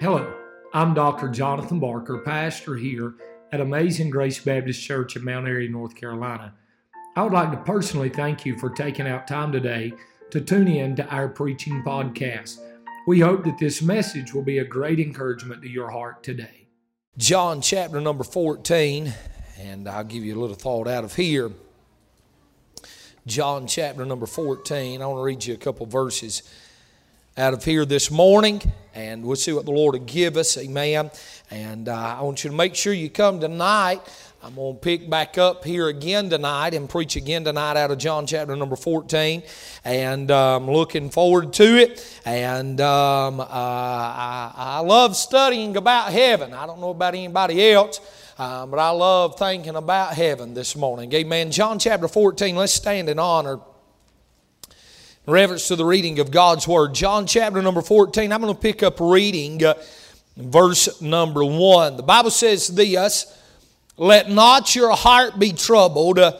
Hello, I'm Dr. Jonathan Barker, pastor here at Amazing Grace Baptist Church in Mount Airy, North Carolina. I would like to personally thank you for taking out time today to tune in to our preaching podcast. We hope that this message will be a great encouragement to your heart today. John chapter number 14, and I'll give you a little thought out of here. John chapter number 14. I want to read you a couple verses out of here this morning, and we'll see what the Lord will give us. Amen. And uh, I want you to make sure you come tonight. I'm going to pick back up here again tonight and preach again tonight out of John chapter number 14. And I'm um, looking forward to it. And um, uh, I, I, love studying about heaven. I don't know about anybody else, uh, but I love thinking about heaven this morning. Amen. John chapter 14, let's stand in honor in reference to the reading of God's Word. John chapter number 14, I'm going to pick up reading uh, verse number 1. The Bible says this Let not your heart be troubled. Uh,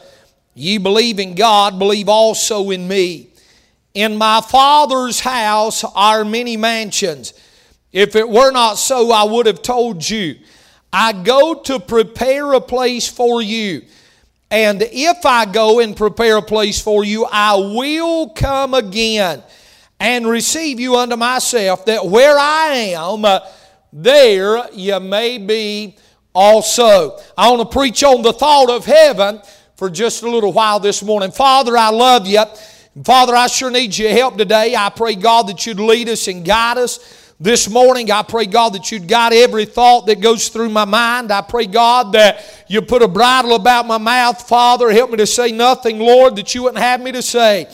ye believe in God, believe also in me. In my Father's house are many mansions. If it were not so, I would have told you. I go to prepare a place for you. And if I go and prepare a place for you, I will come again and receive you unto myself, that where I am, uh, there you may be also. I want to preach on the thought of heaven for just a little while this morning. Father, I love you. Father, I sure need your help today. I pray, God, that you'd lead us and guide us. This morning, I pray, God, that you'd guide every thought that goes through my mind. I pray, God, that you put a bridle about my mouth. Father, help me to say nothing, Lord, that you wouldn't have me to say.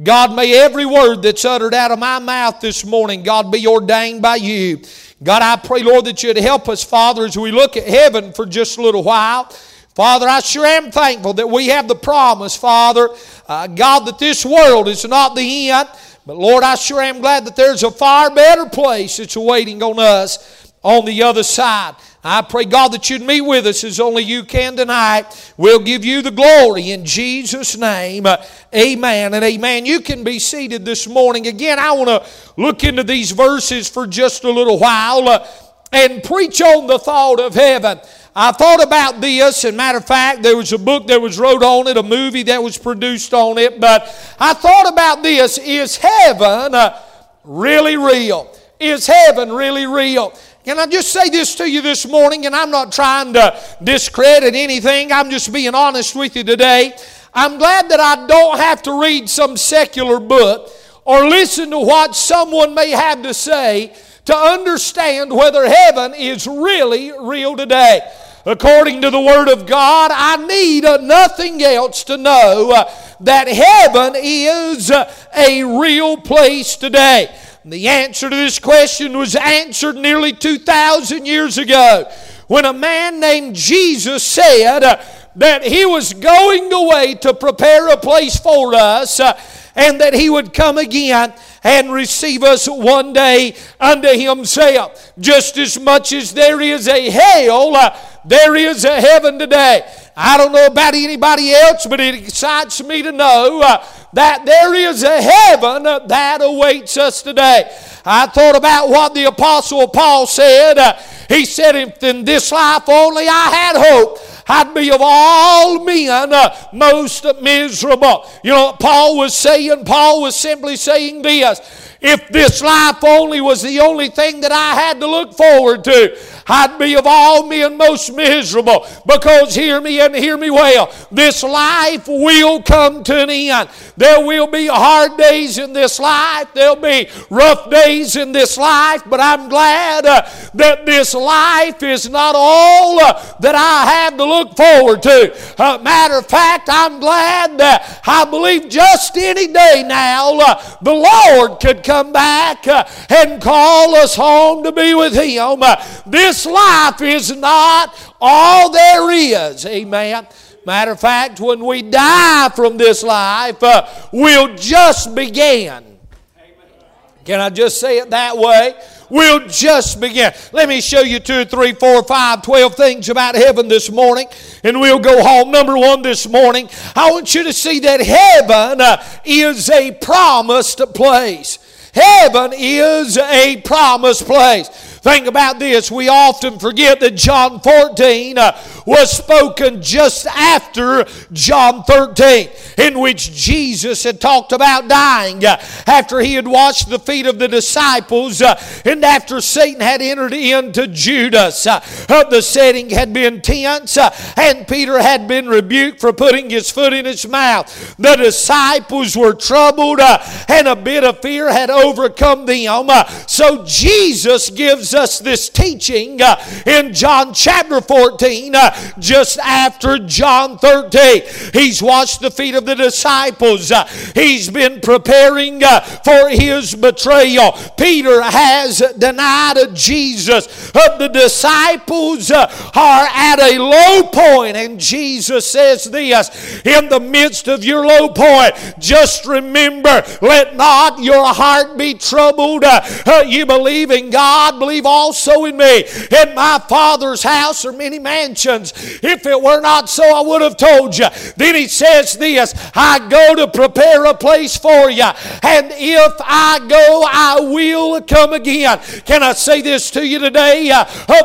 God, may every word that's uttered out of my mouth this morning, God, be ordained by you. God, I pray, Lord, that you'd help us, Father, as we look at heaven for just a little while. Father, I sure am thankful that we have the promise, Father, uh, God, that this world is not the end. But Lord, I sure am glad that there's a far better place that's waiting on us on the other side. I pray, God, that you'd meet with us as only you can tonight. We'll give you the glory in Jesus' name. amen and amen. You can be seated this morning. Again, I want to look into these verses for just a little while uh, and preach on the thought of heaven. I thought about this, and matter of fact, there was a book that was wrote on it, a movie that was produced on it, but I thought about this is heaven uh, really real? Is heaven really real? Can I just say this to you this morning? And I'm not trying to discredit anything, I'm just being honest with you today. I'm glad that I don't have to read some secular book or listen to what someone may have to say to understand whether heaven is really real today. According to the Word of God, I need uh, nothing else to know uh, that heaven is uh, a real place today. The answer to this question was answered nearly 2,000 years ago when a man named Jesus said that he was going away to prepare a place for us and that he would come again and receive us one day unto himself. Just as much as there is a hell, uh, there is a heaven today. I don't know about anybody else, but it excites me to know uh, that there is a heaven uh, that awaits us today. I thought about what the Apostle Paul said. Uh, he said, If in this life only I had hope, I'd be of all men uh, most miserable. You know what Paul was saying? Paul was simply saying this if this life only was the only thing that I had to look forward to, I'd be of all men most miserable. Because hear me and hear me well, this life will come to an end. There will be hard days in this life, there'll be rough days in this life, but I'm glad uh, that this life is not all uh, that I have to look forward to. Uh, matter of fact, I'm glad that I believe just any day now uh, the Lord could come back uh, and call us home to be with Him. This life is not all there is. Amen. Matter of fact, when we die from this life, uh, we'll just begin. Can I just say it that way? We'll just begin. Let me show you two, three, four, five, twelve things about heaven this morning, and we'll go home. Number one this morning, I want you to see that heaven uh, is a promised place. Heaven is a promised place. Think about this. We often forget that John 14 uh, was spoken just after John 13, in which Jesus had talked about dying uh, after he had washed the feet of the disciples uh, and after Satan had entered into Judas. Uh, the setting had been tense uh, and Peter had been rebuked for putting his foot in his mouth. The disciples were troubled uh, and a bit of fear had overcome them. so Jesus gives gives us this teaching uh, in John chapter 14, uh, just after John 13. He's washed the feet of the disciples, uh, he's been preparing uh, for his betrayal. Peter has denied Jesus. the disciples uh, are at a low point, and Jesus says this in the midst of your low point, just remember, let not your heart be troubled. Uh, you believe in God, believe believe also in me. In my Father's house are many mansions. If it were not so, I would have told you. Then he says this I go to prepare a place for you. And if I go, I will come again. Can I say this to you today? Uh,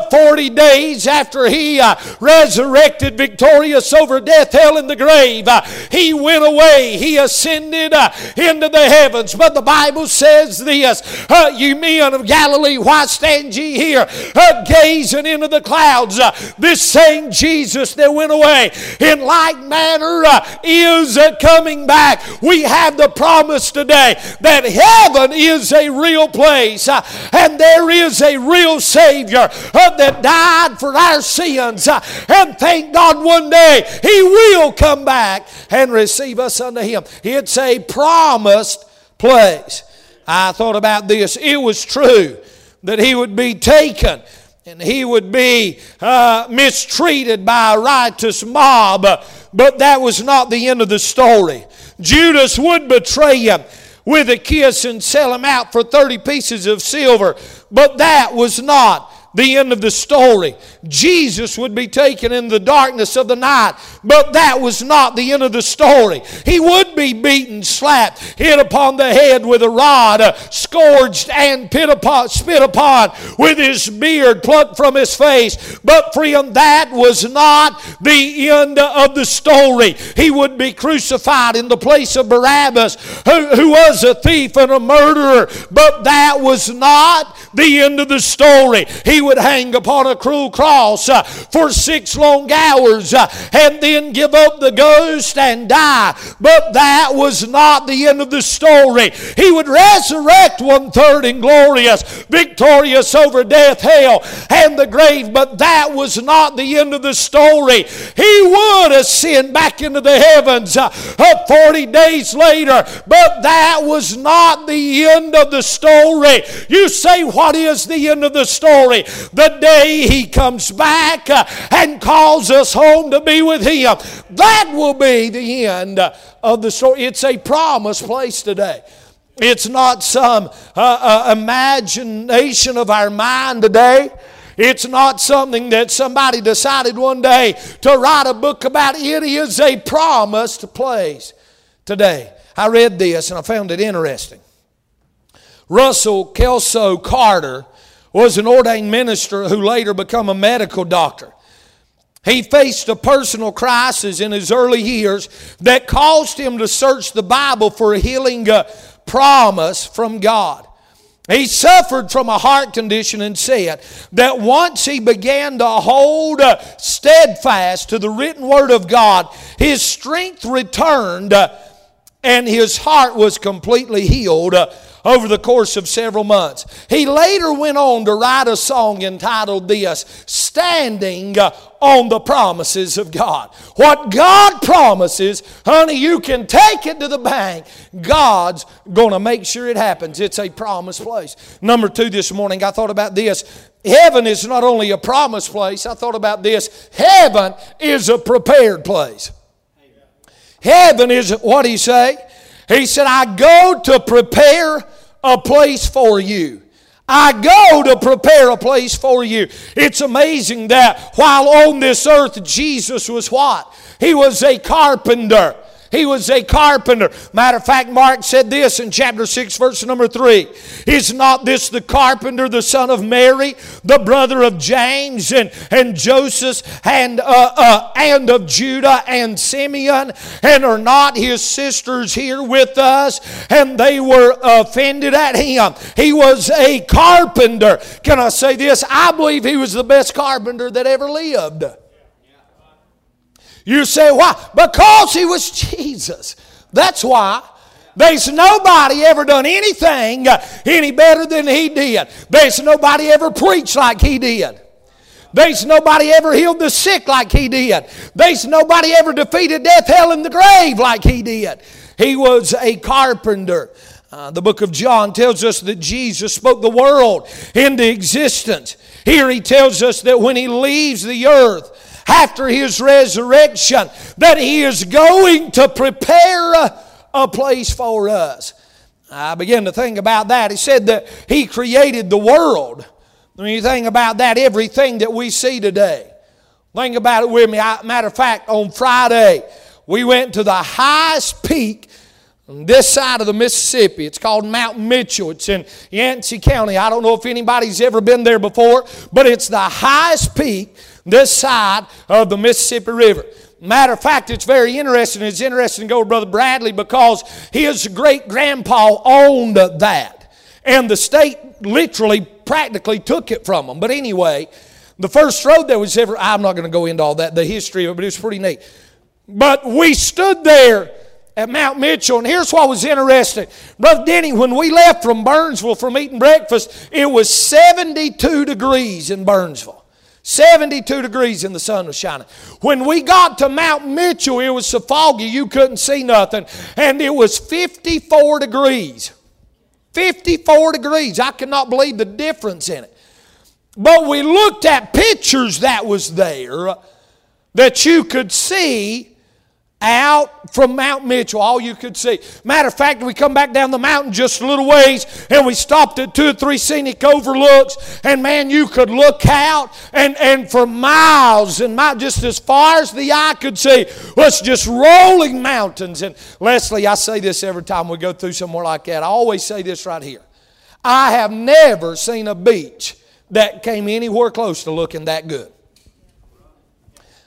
40 days after he uh, resurrected victorious over death, hell, and the grave, uh, he went away. He ascended uh, into the heavens. But the Bible says this uh, You men of Galilee, why stand here uh, gazing into the clouds. Uh, this same Jesus that went away in like manner uh, is uh, coming back. We have the promise today that heaven is a real place uh, and there is a real Savior uh, that died for our sins. and thank God one day He will come back and receive us unto Him. It's a promised place. I thought about this. It was true that he would be taken and he would be uh, mistreated by a riotous mob. But that was not the end of the story. Judas would betray him with a kiss and sell him out for 30 pieces of silver. But that was not the end of the story. Jesus would be taken in the darkness of the night, but that was not the end of the story. He would be beaten, slapped, hit upon the head with a rod, uh, scourged and upon, spit upon, with his beard plucked from his face. But, friend, that was not the end of the story. He would be crucified in the place of Barabbas, who, who was a thief and a murderer. But that was not the end of the story. He would hang upon a cruel cross uh, for six long hours uh, and then give up the ghost and die. But that was not the end of the story. He would resurrect one third and glorious, victorious over death, hell, and the grave. But that was not the end of the story. He would ascend back into the heavens uh, 40 days later. But that was not the end of the story. You say, What is the end of the story? The day He comes back uh, and calls us home to be with Him. That will be the end of the story. It's a promised place today. It's not some uh, uh, imagination of our mind today. It's not something that somebody decided one day to write a book about. It is a promised place today. I read this and I found it interesting. Russell Kelso Carter was an ordained minister who later became a medical doctor. He faced a personal crisis in his early years that caused him to search the Bible for a healing uh, promise from God. He suffered from a heart condition and said that once he began to hold uh, steadfast to the written word of God, his strength returned uh, and his heart was completely healed uh, over the course of several months. He later went on to write a song entitled This Standing on the Promises of God. What God promises, honey, you can take it to the bank. God's going to make sure it happens. It's a promised place. Number two this morning, I thought about this. Heaven is not only a promised place, I thought about this. Heaven is a prepared place. Heaven is, what he say? He said, I go to prepare a place for you. I go to prepare a place for you. It's amazing that while on this earth, Jesus was what? He was a carpenter. He was a carpenter. Matter of fact, Mark said this in chapter 6, verse number 3. Is not this the carpenter, the son of Mary, the brother of James and, and Joseph, and, uh, uh, and of Judah and Simeon? And are not his sisters here with us? And they were offended at him. He was a carpenter. Can I say this? I believe he was the best carpenter that ever lived. You say, why? Because he was Jesus. That's why. There's nobody ever done anything any better than he did. There's nobody ever preached like he did. There's nobody ever healed the sick like he did. There's nobody ever defeated death, hell, and the grave like he did. He was a carpenter. Uh, the book of John tells us that Jesus spoke the world into existence. Here he tells us that when he leaves the earth, after his resurrection that he is going to prepare a, place for us. I begin to think about that. He said that he created the world. When you think about that, everything that we see today, think about it with me. Matter of fact, on Friday, we went to the highest peak on this side of the Mississippi. It's called Mount Mitchell. It's in Yancey County. I don't know if anybody's ever been there before, but it's the highest peak this side of the Mississippi River. Matter of fact, it's very interesting. It's interesting to go to Brother Bradley because his great grandpa owned that. And the state literally, practically took it from him. But anyway, the first road that was ever, I'm not going to go into all that, the history of it, but it was pretty neat. But we stood there at Mount Mitchell, and here's what was interesting. Brother Denny, when we left from Burnsville from eating breakfast, it was 72 degrees in Burnsville. 72 degrees and the sun was shining. When we got to Mount Mitchell, it was so foggy you couldn't see nothing. And it was 54 degrees. 54 degrees. I cannot believe the difference in it. But we looked at pictures that was there that you could see out from Mount Mitchell, all you could see. Matter of fact, we come back down the mountain just a little ways and we stopped at two or three scenic overlooks, and man, you could look out and, and for miles and miles, just as far as the eye could see, was just rolling mountains. And Leslie, I say this every time we go through somewhere like that. I always say this right here. I have never seen a beach that came anywhere close to looking that good.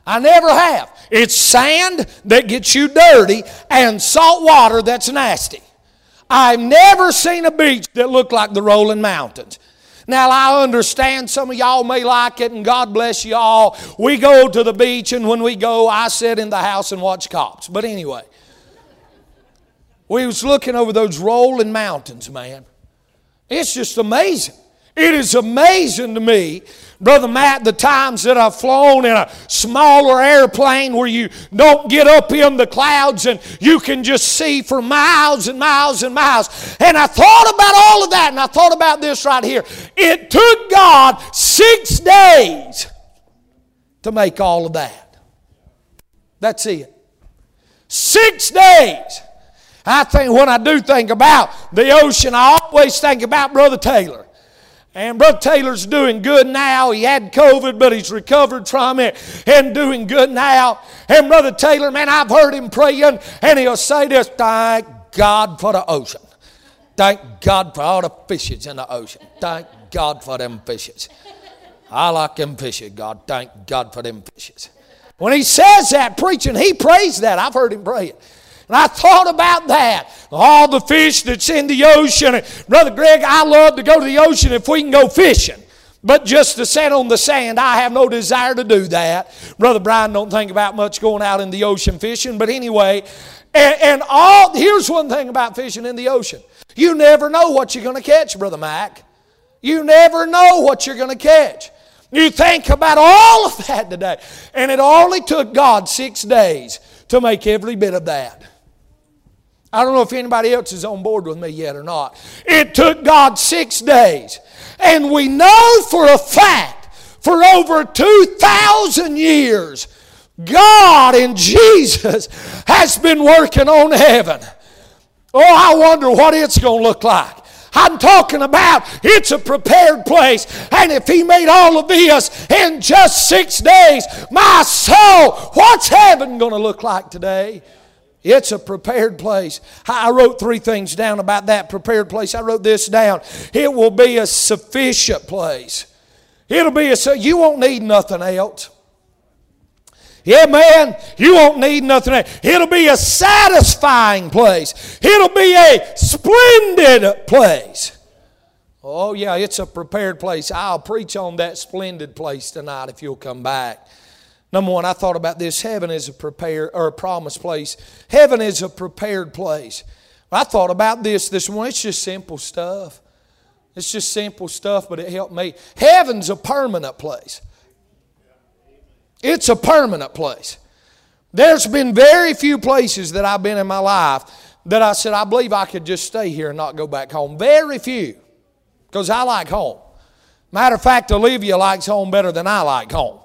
I never have. It's sand that gets you dirty and salt water that's nasty. I've never seen a beach that looked like the rolling mountains. Now, I understand some of y'all may like it, and God bless y'all. We go to the beach, and when we go, I sit in the house and watch cops. But anyway, we was looking over those rolling mountains, man. It's just amazing. It is amazing to me Brother Matt, the times that I've flown in a smaller airplane where you don't get up in the clouds and you can just see for miles and miles and miles. And I thought about all of that and I thought about this right here. It took God six days to make all of that. That's it. Six days. I think when I do think about the ocean, I always think about Brother Taylor. And Brother Taylor's doing good now. He had COVID, but he's recovered from it and doing good now. And Brother Taylor, man, I've heard him praying, and he'll say this Thank God for the ocean. Thank God for all the fishes in the ocean. Thank God for them fishes. I like them fishes, God. Thank God for them fishes. When he says that, preaching, he prays that. I've heard him pray it. And I thought about that. All the fish that's in the ocean. Brother Greg, I love to go to the ocean if we can go fishing. But just to sit on the sand, I have no desire to do that. Brother Brian don't think about much going out in the ocean fishing. But anyway, and, and all here's one thing about fishing in the ocean. You never know what you're going to catch, Brother Mac. You never know what you're going to catch. You think about all of that today. And it only took God six days to make every bit of that. I don't know if anybody else is on board with me yet or not. It took God six days. And we know for a fact, for over 2,000 years, God in Jesus has been working on heaven. Oh, I wonder what it's going to look like. I'm talking about it's a prepared place. And if He made all of this in just six days, my soul, what's heaven going to look like today? It's a prepared place. I wrote three things down about that prepared place. I wrote this down. It will be a sufficient place. It'll be a, so you won't need nothing else. Yeah, man, you won't need nothing else. It'll be a satisfying place. It'll be a splendid place. Oh, yeah, it's a prepared place. I'll preach on that splendid place tonight if you'll come back. Number one, I thought about this. Heaven is a prepared or a promised place. Heaven is a prepared place. I thought about this this morning. It's just simple stuff. It's just simple stuff, but it helped me. Heaven's a permanent place. It's a permanent place. There's been very few places that I've been in my life that I said, I believe I could just stay here and not go back home. Very few, because I like home. Matter of fact, Olivia likes home better than I like home.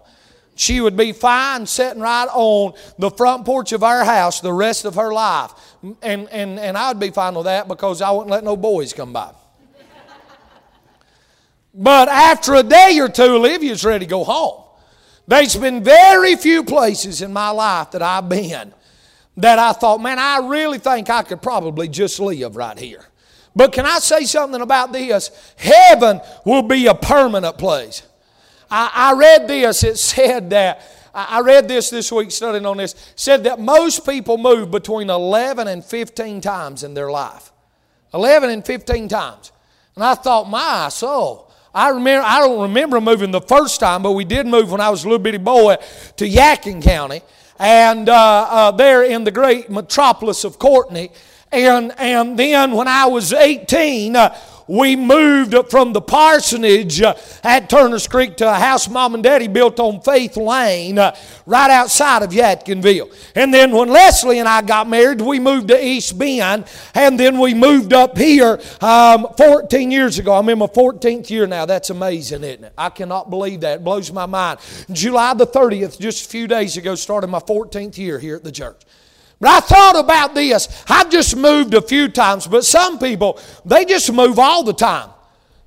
She would be fine sitting right on the front porch of our house the rest of her life. And, and, and I'd be fine with that because I wouldn't let no boys come by. but after a day or two, Olivia's ready to go home. There's been very few places in my life that I've been that I thought, man, I really think I could probably just live right here. But can I say something about this? Heaven will be a permanent place. I, I read this, it said that, I read this this week studying on this, said that most people move between 11 and 15 times in their life. 11 and 15 times. And I thought, my soul. I remember I don't remember moving the first time, but we did move when I was a little bitty boy to Yadkin County, and uh, uh, there in the great metropolis of Courtney. And and then when I was 18, uh, we moved from the parsonage at Turner's Creek to a house mom and daddy built on Faith Lane uh, right outside of Yadkinville. And then when Leslie and I got married, we moved to East Bend, and then we moved up here um, 14 years ago. I'm in my 14th year now. That's amazing, isn't it? I cannot believe that. It blows my mind. July the 30th, just a few days ago, started my 14th year here at the church. But I thought about this. I've just moved a few times, but some people, they just move all the time.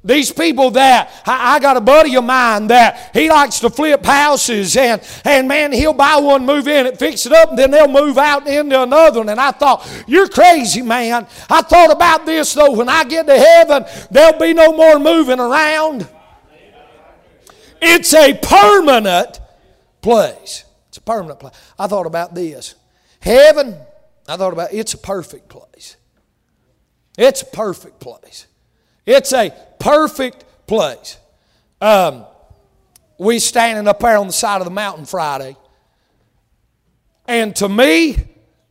These people that I, got a buddy of mine that he likes to flip houses and and man he'll buy one, move in it, fix it up, and then they'll move out into another one. And I thought, you're crazy, man. I thought about this though. When I get to heaven, there'll be no more moving around. It's a permanent place. It's a permanent place. I thought about this. Heaven, I thought about it, it's a perfect place. It's a perfect place. It's a perfect place. Um, we standing up there on the side of the mountain Friday, and to me,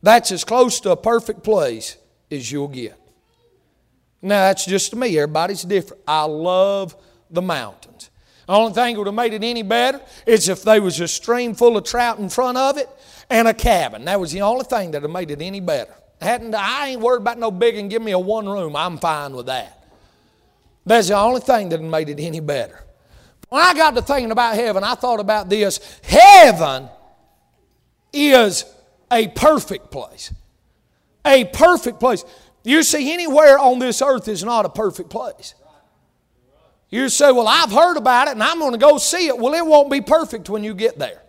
that's as close to a perfect place as you'll get. Now, that's just to me. Everybody's different. I love the mountains. The only thing that would have made it any better is if there was a stream full of trout in front of it and a cabin. That was the only thing that would have made it any better. Hadn't, I ain't worried about no big and give me a one room. I'm fine with that. That's the only thing that made it any better. When I got to thinking about heaven, I thought about this. Heaven is a perfect place. A perfect place. You see, anywhere on this earth is not a perfect place. You say, Well, I've heard about it and I'm going to go see it. Well, it won't be perfect when you get there.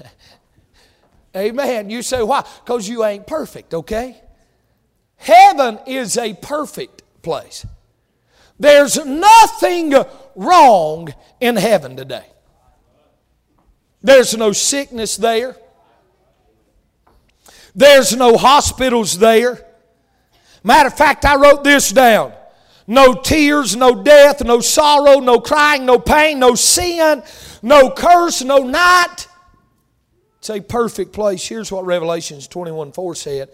Amen. You say, why? Because you ain't perfect, okay? Heaven is a perfect place. There's nothing wrong in heaven today. There's no sickness there. There's no hospitals there. Matter of fact, I wrote this down. No tears, no death, no sorrow, no crying, no pain, no sin, no curse, no night it's a perfect place. Here's what Revelations 21 4 said.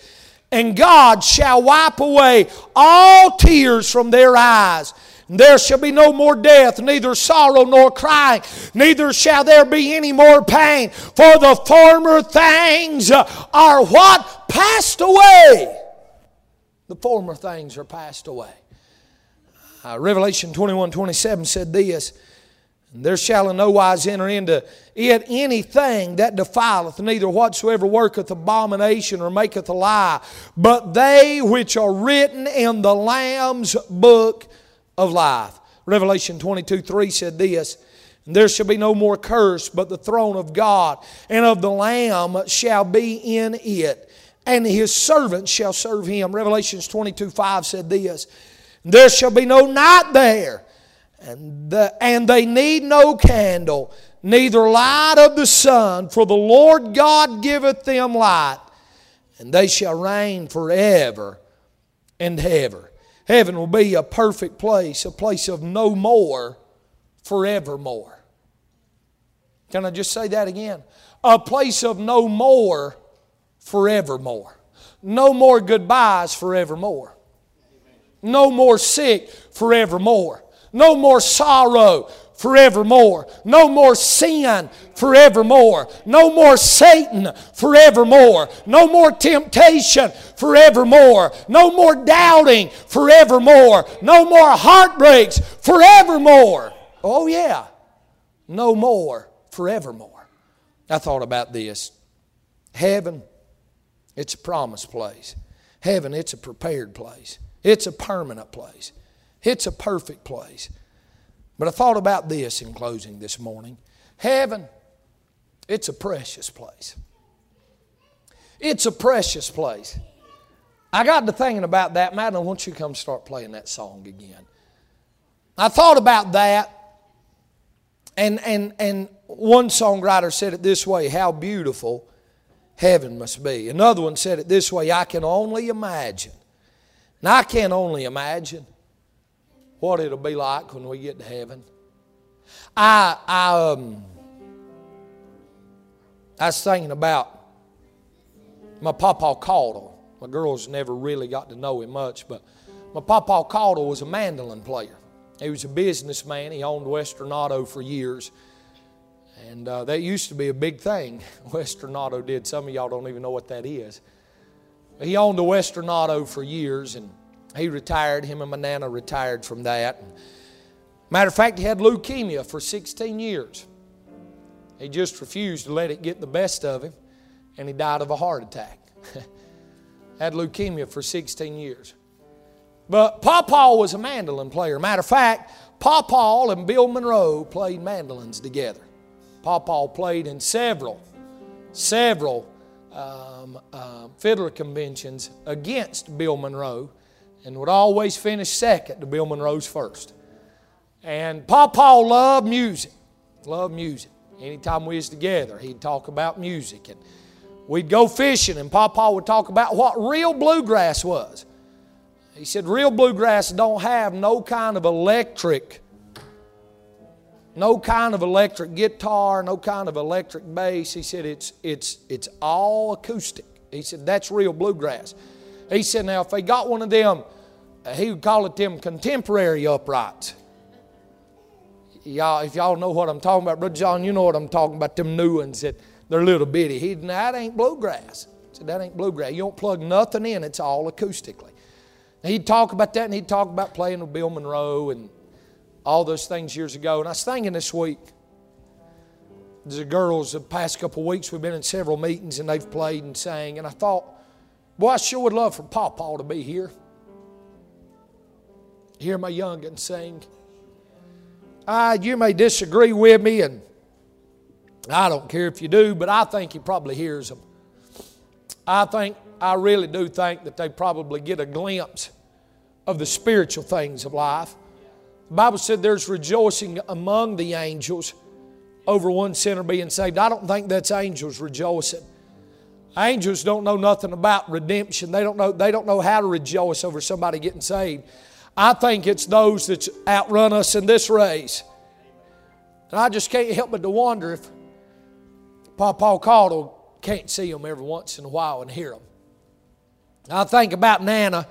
And God shall wipe away all tears from their eyes. There shall be no more death, neither sorrow nor crying, neither shall there be any more pain, for the former things are what? Passed away. The former things are passed away. Uh, Revelation 21 27 said this there shall in no wise enter into it anything that defileth, neither whatsoever worketh abomination or maketh a lie, but they which are written in the Lamb's book of life. Revelation 22 3 said this There shall be no more curse, but the throne of God and of the Lamb shall be in it, and his servants shall serve him. Revelations 22 5 said this There shall be no night there, and, the, and they need no candle, neither light of the sun, for the Lord God giveth them light, and they shall reign forever and ever. Heaven will be a perfect place, a place of no more, forevermore. Can I just say that again? A place of no more forevermore. No more goodbyes forevermore. No more sick forevermore. No more sorrow forevermore. No more sin forevermore. No more Satan forevermore. No more temptation forevermore. No more doubting forevermore. No more heartbreaks forevermore. Oh, yeah. No more forevermore. I thought about this. Heaven, it's a promised place. Heaven, it's a prepared place. It's a permanent place. It's a perfect place. But I thought about this in closing this morning. Heaven, it's a precious place. It's a precious place. I got to thinking about that. Madeline, why don't you come start playing that song again? I thought about that, and, and, and one songwriter said it this way how beautiful heaven must be. Another one said it this way I can only imagine. And I can only imagine what it'll be like when we get to heaven. I, I, um, I was thinking about my Papa Caudle. My girls never really got to know him much, but my Papa Caudle was a mandolin player. He was a businessman. He owned Western Auto for years. And uh, that used to be a big thing. Western Auto did. Some of y'all don't even know what that is. He owned a Western Auto for years and he retired. Him and my nana retired from that. Matter of fact, he had leukemia for 16 years. He just refused to let it get the best of him and he died of a heart attack. had leukemia for 16 years. But Papa was a mandolin player. Matter of fact, Papa and Bill Monroe played mandolins together. Papa played in several, several um, uh, fiddler conventions against Bill Monroe and would always finish second to Bill Monroe's first. And Papa loved music, loved music. Anytime we was together, he'd talk about music. And we'd go fishing, and Papa would talk about what real bluegrass was. He said, real bluegrass don't have no kind of electric no kind of electric guitar, no kind of electric bass. He said it's, it's, it's all acoustic. He said that's real bluegrass. He said now if they got one of them, uh, he would call it them contemporary uprights. Y'all, if y'all know what I'm talking about, Brother John, you know what I'm talking about, them new ones that they're little bitty. He said, that ain't bluegrass. He said, that ain't bluegrass. You don't plug nothing in, it's all acoustically. he'd talk about that and he'd talk about playing with Bill Monroe and all those things years ago. And I was thinking this week, the girls, the past couple of weeks, we've been in several meetings and they've played and sang. And I thought, boy, I sure would love for Papa to be here. Hear my young'un sing. Uh, you may disagree with me, and I don't care if you do, but I think he probably hears them. I think, I really do think that they probably get a glimpse of the spiritual things of life. The Bible said there's rejoicing among the angels over one sinner being saved. I don't think that's angels rejoicing. Angels don't know nothing about redemption. They don't know, they don't know how to rejoice over somebody getting saved. I think it's those that outrun us in this race. And I just can't help but to wonder if Papa Caudle can't see them every once in a while and hear them. I think about Nana.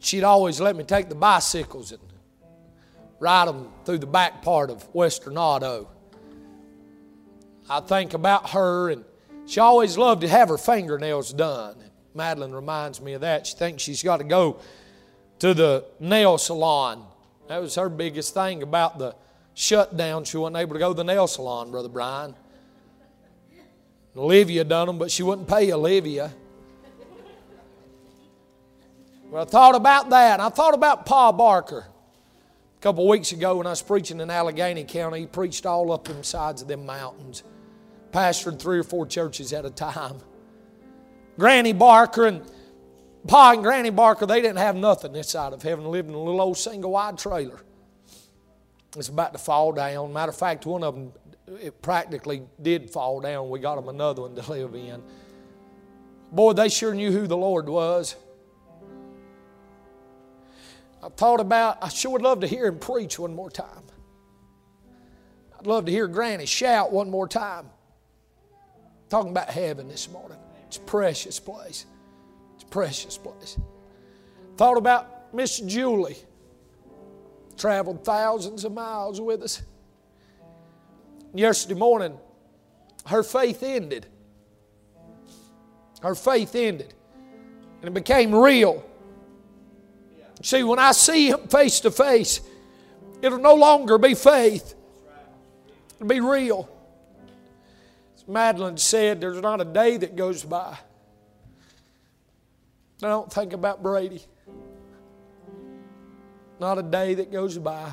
She'd always let me take the bicycles and ride them through the back part of Western Auto. I think about her, and she always loved to have her fingernails done. Madeline reminds me of that. She thinks she's got to go to the nail salon. That was her biggest thing about the shutdown. She wasn't able to go to the nail salon, Brother Brian. Olivia done them, but she wouldn't pay Olivia. But I thought about that. I thought about Pa Barker. A couple of weeks ago when I was preaching in Alleghany County, he preached all up them sides of them mountains. Pastored three or four churches at a time. Granny Barker and Pa and Granny Barker, they didn't have nothing this side of heaven, lived in a little old single wide trailer. It's about to fall down. Matter of fact, one of them it practically did fall down. We got them another one to live in. Boy, they sure knew who the Lord was. I thought about, I sure would love to hear him preach one more time. I'd love to hear Granny shout one more time. Talking about heaven this morning. It's a precious place. It's a precious place. Thought about Miss Julie. Traveled thousands of miles with us. Yesterday morning, her faith ended. Her faith ended. And it became real. See, when I see him face to face, it'll no longer be faith, it'll be real. As Madeline said, there's not a day that goes by. I don't think about Brady. Not a day that goes by.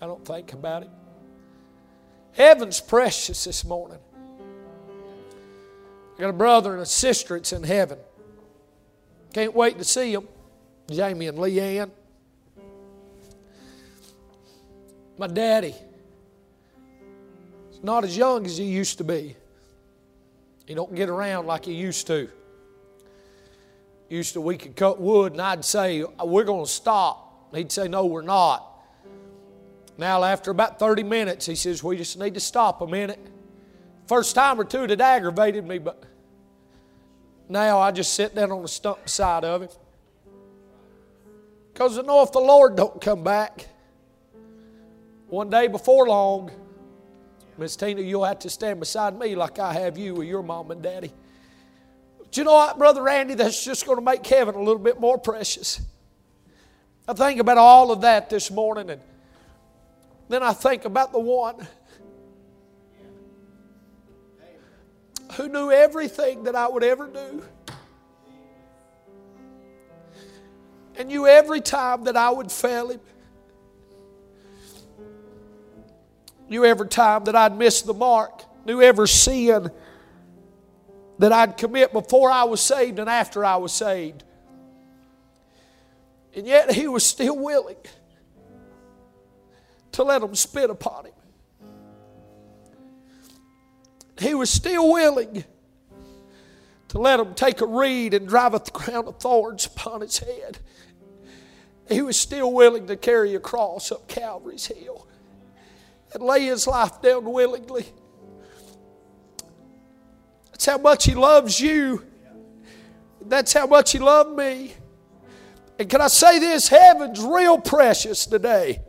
I don't think about it. Heaven's precious this morning. I got a brother and a sister that's in heaven. Can't wait to see them. Jamie and Leanne. My daddy is not as young as he used to be. He don't get around like he used to. Used to we could cut wood and I'd say, We're gonna stop. He'd say, No, we're not. Now, after about 30 minutes, he says, We just need to stop a minute. First time or two, it aggravated me, but now I just sit down on the stump side of him. Because I know if the Lord don't come back, one day before long, Miss Tina, you'll have to stand beside me like I have you with your mom and daddy. But you know what, Brother Randy, that's just going to make heaven a little bit more precious. I think about all of that this morning, and then I think about the one who knew everything that I would ever do. And knew every time that I would fail him. Knew every time that I'd miss the mark. Knew every sin that I'd commit before I was saved and after I was saved. And yet he was still willing to let them spit upon him. He was still willing to let them take a reed and drive a crown of thorns upon his head he was still willing to carry a cross up Calvary's hill and lay his life down willingly. That's how much he loves you. That's how much he loved me. And can I say this? Heaven's real precious today.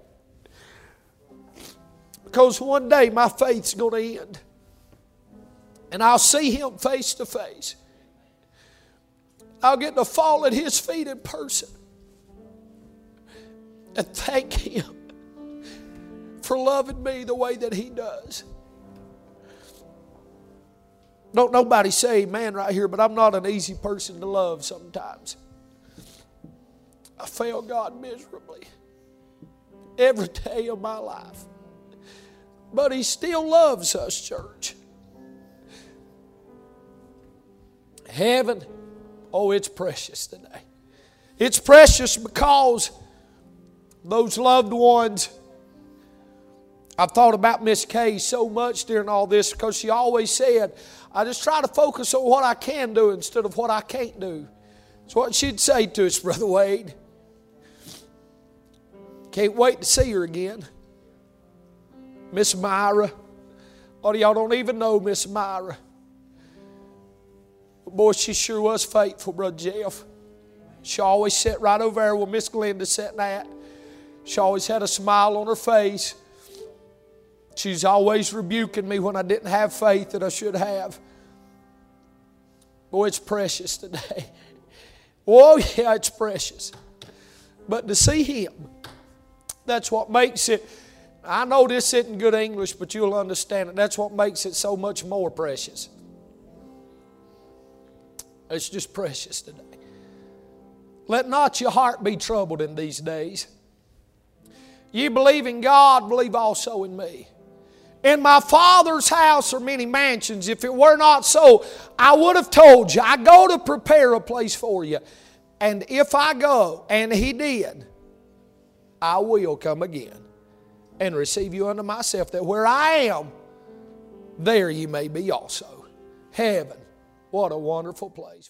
Because one day my faith's going to end. And I'll see him face to face. I'll get to fall at his feet in person and thank Him for loving me the way that He does. Don't nobody say amen right here, but I'm not an easy person to love sometimes. I fail God miserably every day of my life. But He still loves us, church. Heaven, oh, it's precious today. It's precious because those loved ones. I've thought about Miss Kay so much during all this because she always said, I just try to focus on what I can do instead of what I can't do. That's what she'd say to us, Brother Wade. Can't wait to see her again. Miss Myra. Of y'all don't even know Miss Myra. But boy, she sure was faithful, Brother Jeff. She always sat right over there where Miss Glenda sat at. She always had a smile on her face. She's always rebuking me when I didn't have faith that I should have. Boy, it's precious today. Oh, yeah, it's precious. But to see Him, that's what makes it. I know this isn't good English, but you'll understand it. That's what makes it so much more precious. It's just precious today. Let not your heart be troubled in these days. You believe in God, believe also in me. In my Father's house are many mansions. If it were not so, I would have told you. I go to prepare a place for you. And if I go, and He did, I will come again and receive you unto myself, that where I am, there you may be also. Heaven, what a wonderful place.